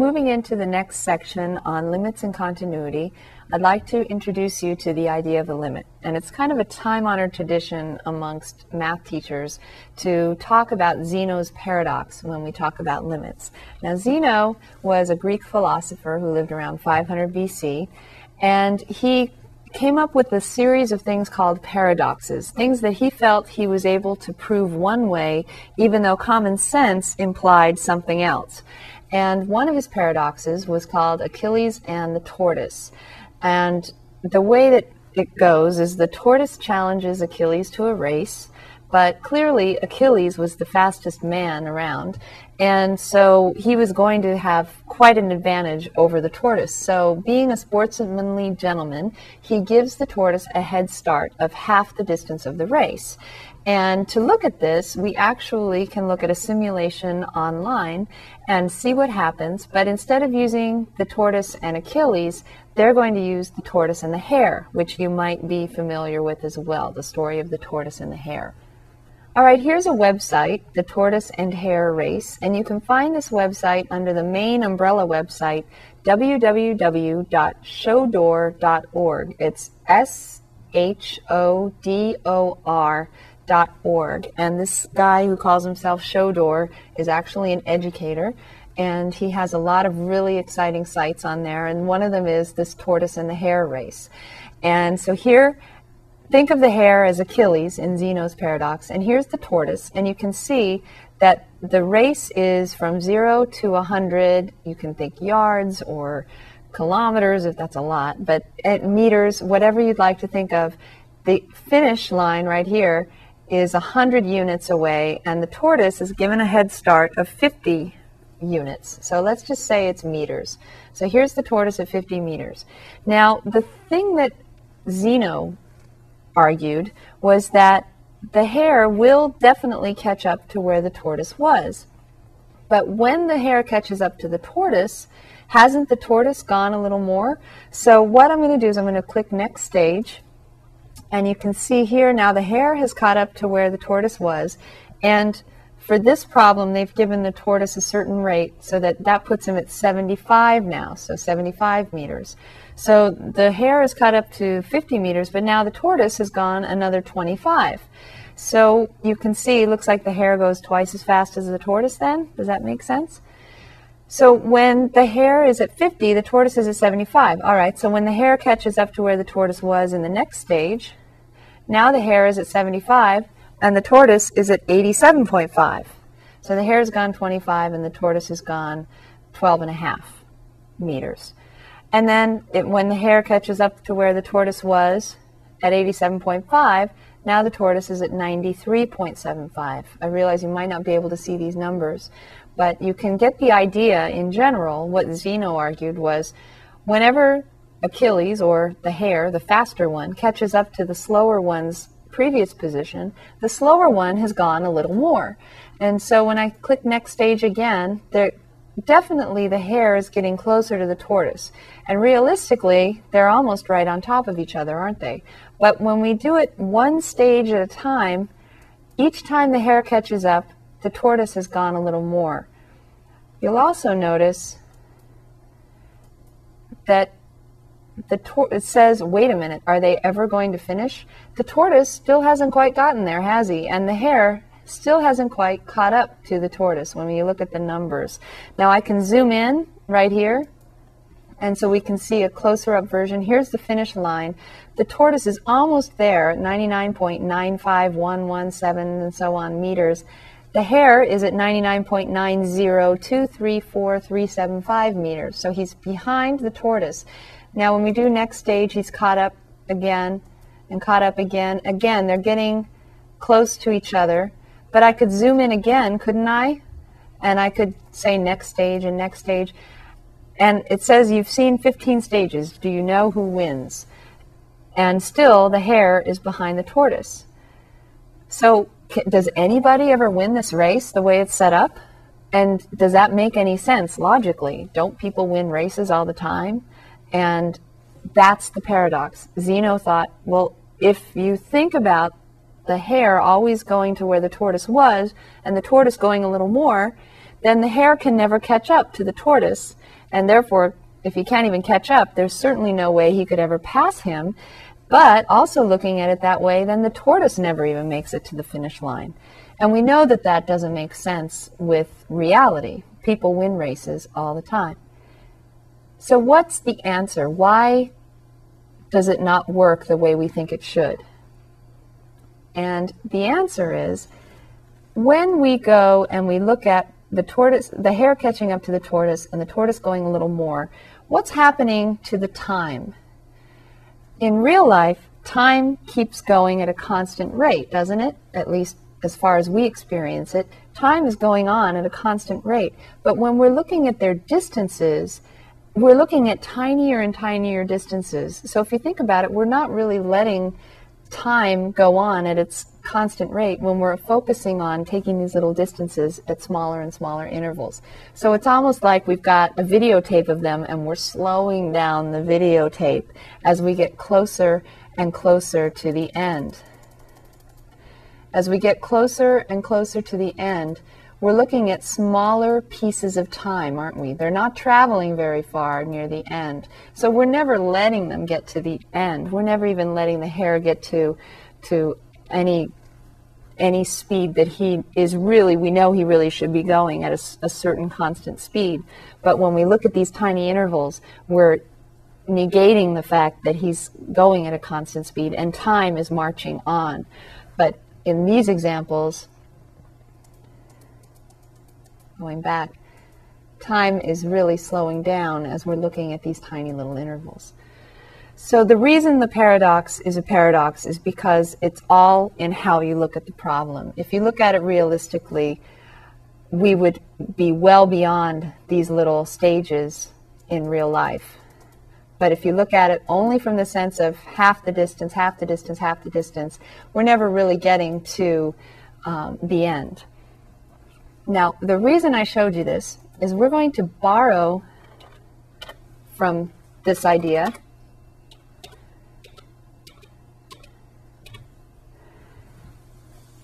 moving into the next section on limits and continuity, I'd like to introduce you to the idea of a limit. And it's kind of a time honored tradition amongst math teachers to talk about Zeno's paradox when we talk about limits. Now, Zeno was a Greek philosopher who lived around 500 BC, and he came up with a series of things called paradoxes, things that he felt he was able to prove one way, even though common sense implied something else. And one of his paradoxes was called Achilles and the tortoise. And the way that it goes is the tortoise challenges Achilles to a race, but clearly Achilles was the fastest man around. And so he was going to have quite an advantage over the tortoise. So, being a sportsmanly gentleman, he gives the tortoise a head start of half the distance of the race. And to look at this, we actually can look at a simulation online and see what happens. But instead of using the tortoise and Achilles, they're going to use the tortoise and the hare, which you might be familiar with as well, the story of the tortoise and the hare. All right, here's a website, the Tortoise and Hare Race, and you can find this website under the main umbrella website, www.shodor.org. It's S H O D O R org. And this guy who calls himself Shodor is actually an educator, and he has a lot of really exciting sites on there. And one of them is this tortoise and the hare race. And so here, think of the hare as Achilles in Zeno's paradox, and here's the tortoise, and you can see that the race is from zero to 100. You can think yards or kilometers if that's a lot, but at meters, whatever you'd like to think of. The finish line right here is 100 units away, and the tortoise is given a head start of 50 units. So let's just say it's meters. So here's the tortoise at 50 meters. Now, the thing that Zeno argued was that the hare will definitely catch up to where the tortoise was. But when the hare catches up to the tortoise, hasn't the tortoise gone a little more? So what I'm going to do is I'm going to click next stage and you can see here now the hare has caught up to where the tortoise was. And for this problem, they've given the tortoise a certain rate so that that puts him at 75 now, so 75 meters. So the hare has caught up to 50 meters, but now the tortoise has gone another 25. So you can see, looks like the hare goes twice as fast as the tortoise then. Does that make sense? So when the hare is at 50, the tortoise is at 75. All right, so when the hare catches up to where the tortoise was in the next stage, now the hare is at 75 and the tortoise is at 87.5. So the hare has gone 25 and the tortoise has gone 12 and a half meters. And then it, when the hare catches up to where the tortoise was at 87.5, now the tortoise is at 93.75. I realize you might not be able to see these numbers, but you can get the idea in general. What Zeno argued was whenever Achilles, or the hare, the faster one, catches up to the slower one's previous position, the slower one has gone a little more. And so when I click next stage again, there definitely the hare is getting closer to the tortoise. And realistically, they're almost right on top of each other, aren't they? But when we do it one stage at a time, each time the hare catches up, the tortoise has gone a little more. You'll also notice that the tor- it says, wait a minute, are they ever going to finish? The tortoise still hasn't quite gotten there, has he? And the hare still hasn't quite caught up to the tortoise when you look at the numbers. Now I can zoom in right here, and so we can see a closer up version. Here's the finish line. The tortoise is almost there, 99.95117 and so on meters. The hare is at 99.9023435 meters, so he's behind the tortoise. Now, when we do next stage, he's caught up again and caught up again. Again, they're getting close to each other. But I could zoom in again, couldn't I? And I could say next stage and next stage. And it says you've seen 15 stages. Do you know who wins? And still, the hare is behind the tortoise. So, does anybody ever win this race the way it's set up? And does that make any sense logically? Don't people win races all the time? And that's the paradox. Zeno thought, well, if you think about the hare always going to where the tortoise was and the tortoise going a little more, then the hare can never catch up to the tortoise, and therefore, if he can't even catch up, there's certainly no way he could ever pass him. But also looking at it that way, then the tortoise never even makes it to the finish line. And we know that that doesn't make sense with reality. People win races all the time. So, what's the answer? Why does it not work the way we think it should? And the answer is when we go and we look at the tortoise, the hare catching up to the tortoise and the tortoise going a little more, what's happening to the time? In real life, time keeps going at a constant rate, doesn't it? At least as far as we experience it, time is going on at a constant rate. But when we're looking at their distances, we're looking at tinier and tinier distances. So if you think about it, we're not really letting time go on at its constant rate when we're focusing on taking these little distances at smaller and smaller intervals. So it's almost like we've got a videotape of them and we're slowing down the videotape as we get closer and closer to the end. As we get closer and closer to the end, we're looking at smaller pieces of time, aren't we? They're not traveling very far near the end. So we're never letting them get to the end. We're never even letting the hare get to to any any speed that he is really we know he really should be going at a, a certain constant speed. But when we look at these tiny intervals, we're negating the fact that he's going at a constant speed and time is marching on. But in these examples, going back, time is really slowing down as we're looking at these tiny little intervals. So the reason the paradox is a paradox is because it's all in how you look at the problem. If you look at it realistically, we would be well beyond these little stages in real life. But if you look at it only from the sense of half the distance, half the distance, half the distance, we're never really getting to um, the end. Now, the reason I showed you this is we're going to borrow from this idea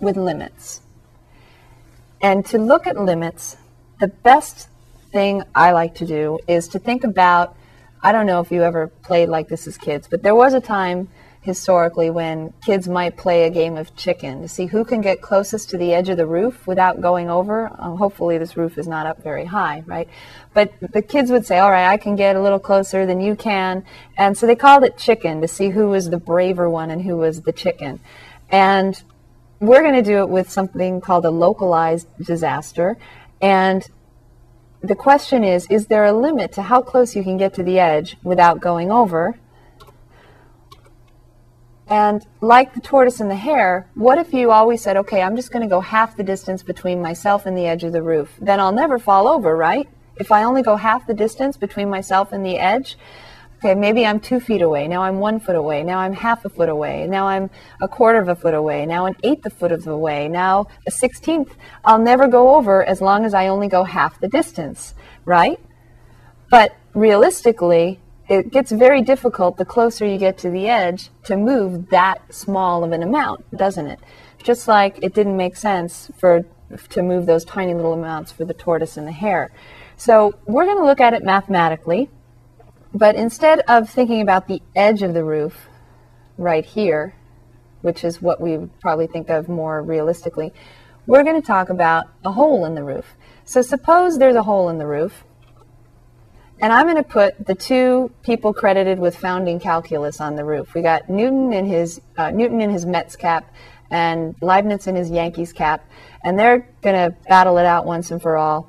with limits. And to look at limits, the best thing I like to do is to think about I don't know if you ever played like this as kids, but there was a time historically when kids might play a game of chicken to see who can get closest to the edge of the roof without going over. Uh, hopefully, this roof is not up very high, right? But the kids would say, All right, I can get a little closer than you can. And so they called it chicken to see who was the braver one and who was the chicken. And we're going to do it with something called a localized disaster. And the question is Is there a limit to how close you can get to the edge without going over? And like the tortoise and the hare, what if you always said, okay, I'm just going to go half the distance between myself and the edge of the roof? Then I'll never fall over, right? If I only go half the distance between myself and the edge, okay, maybe I'm two feet away. Now I'm one foot away. Now I'm half a foot away. Now I'm a quarter of a foot away. Now an eighth of a foot of the way. Now a sixteenth. I'll never go over as long as I only go half the distance, right? But realistically, it gets very difficult the closer you get to the edge to move that small of an amount, doesn't it? Just like it didn't make sense for to move those tiny little amounts for the tortoise and the hare. So we're going to look at it mathematically, but instead of thinking about the edge of the roof right here, which is what we would probably think of more realistically, we're going to talk about a hole in the roof. So suppose there's a hole in the roof and I'm going to put the two people credited with founding calculus on the roof. We got Newton in his uh, Newton in his Mets cap, and Leibniz in his Yankees cap, and they're going to battle it out once and for all.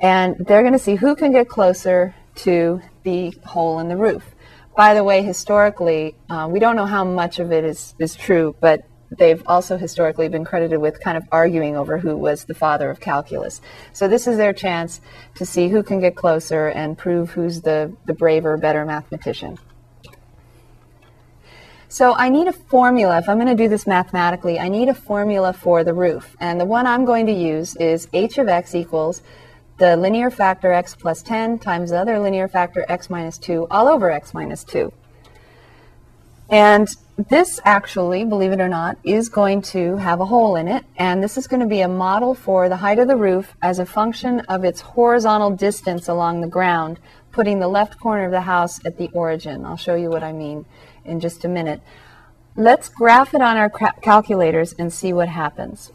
And they're going to see who can get closer to the hole in the roof. By the way, historically, uh, we don't know how much of it is, is true, but they've also historically been credited with kind of arguing over who was the father of calculus. So this is their chance to see who can get closer and prove who's the, the braver, better mathematician. So I need a formula. If I'm going to do this mathematically, I need a formula for the roof. And the one I'm going to use is h of x equals the linear factor x plus 10 times the other linear factor x minus 2 all over x minus 2. And this actually, believe it or not, is going to have a hole in it, and this is going to be a model for the height of the roof as a function of its horizontal distance along the ground, putting the left corner of the house at the origin. I'll show you what I mean in just a minute. Let's graph it on our calculators and see what happens.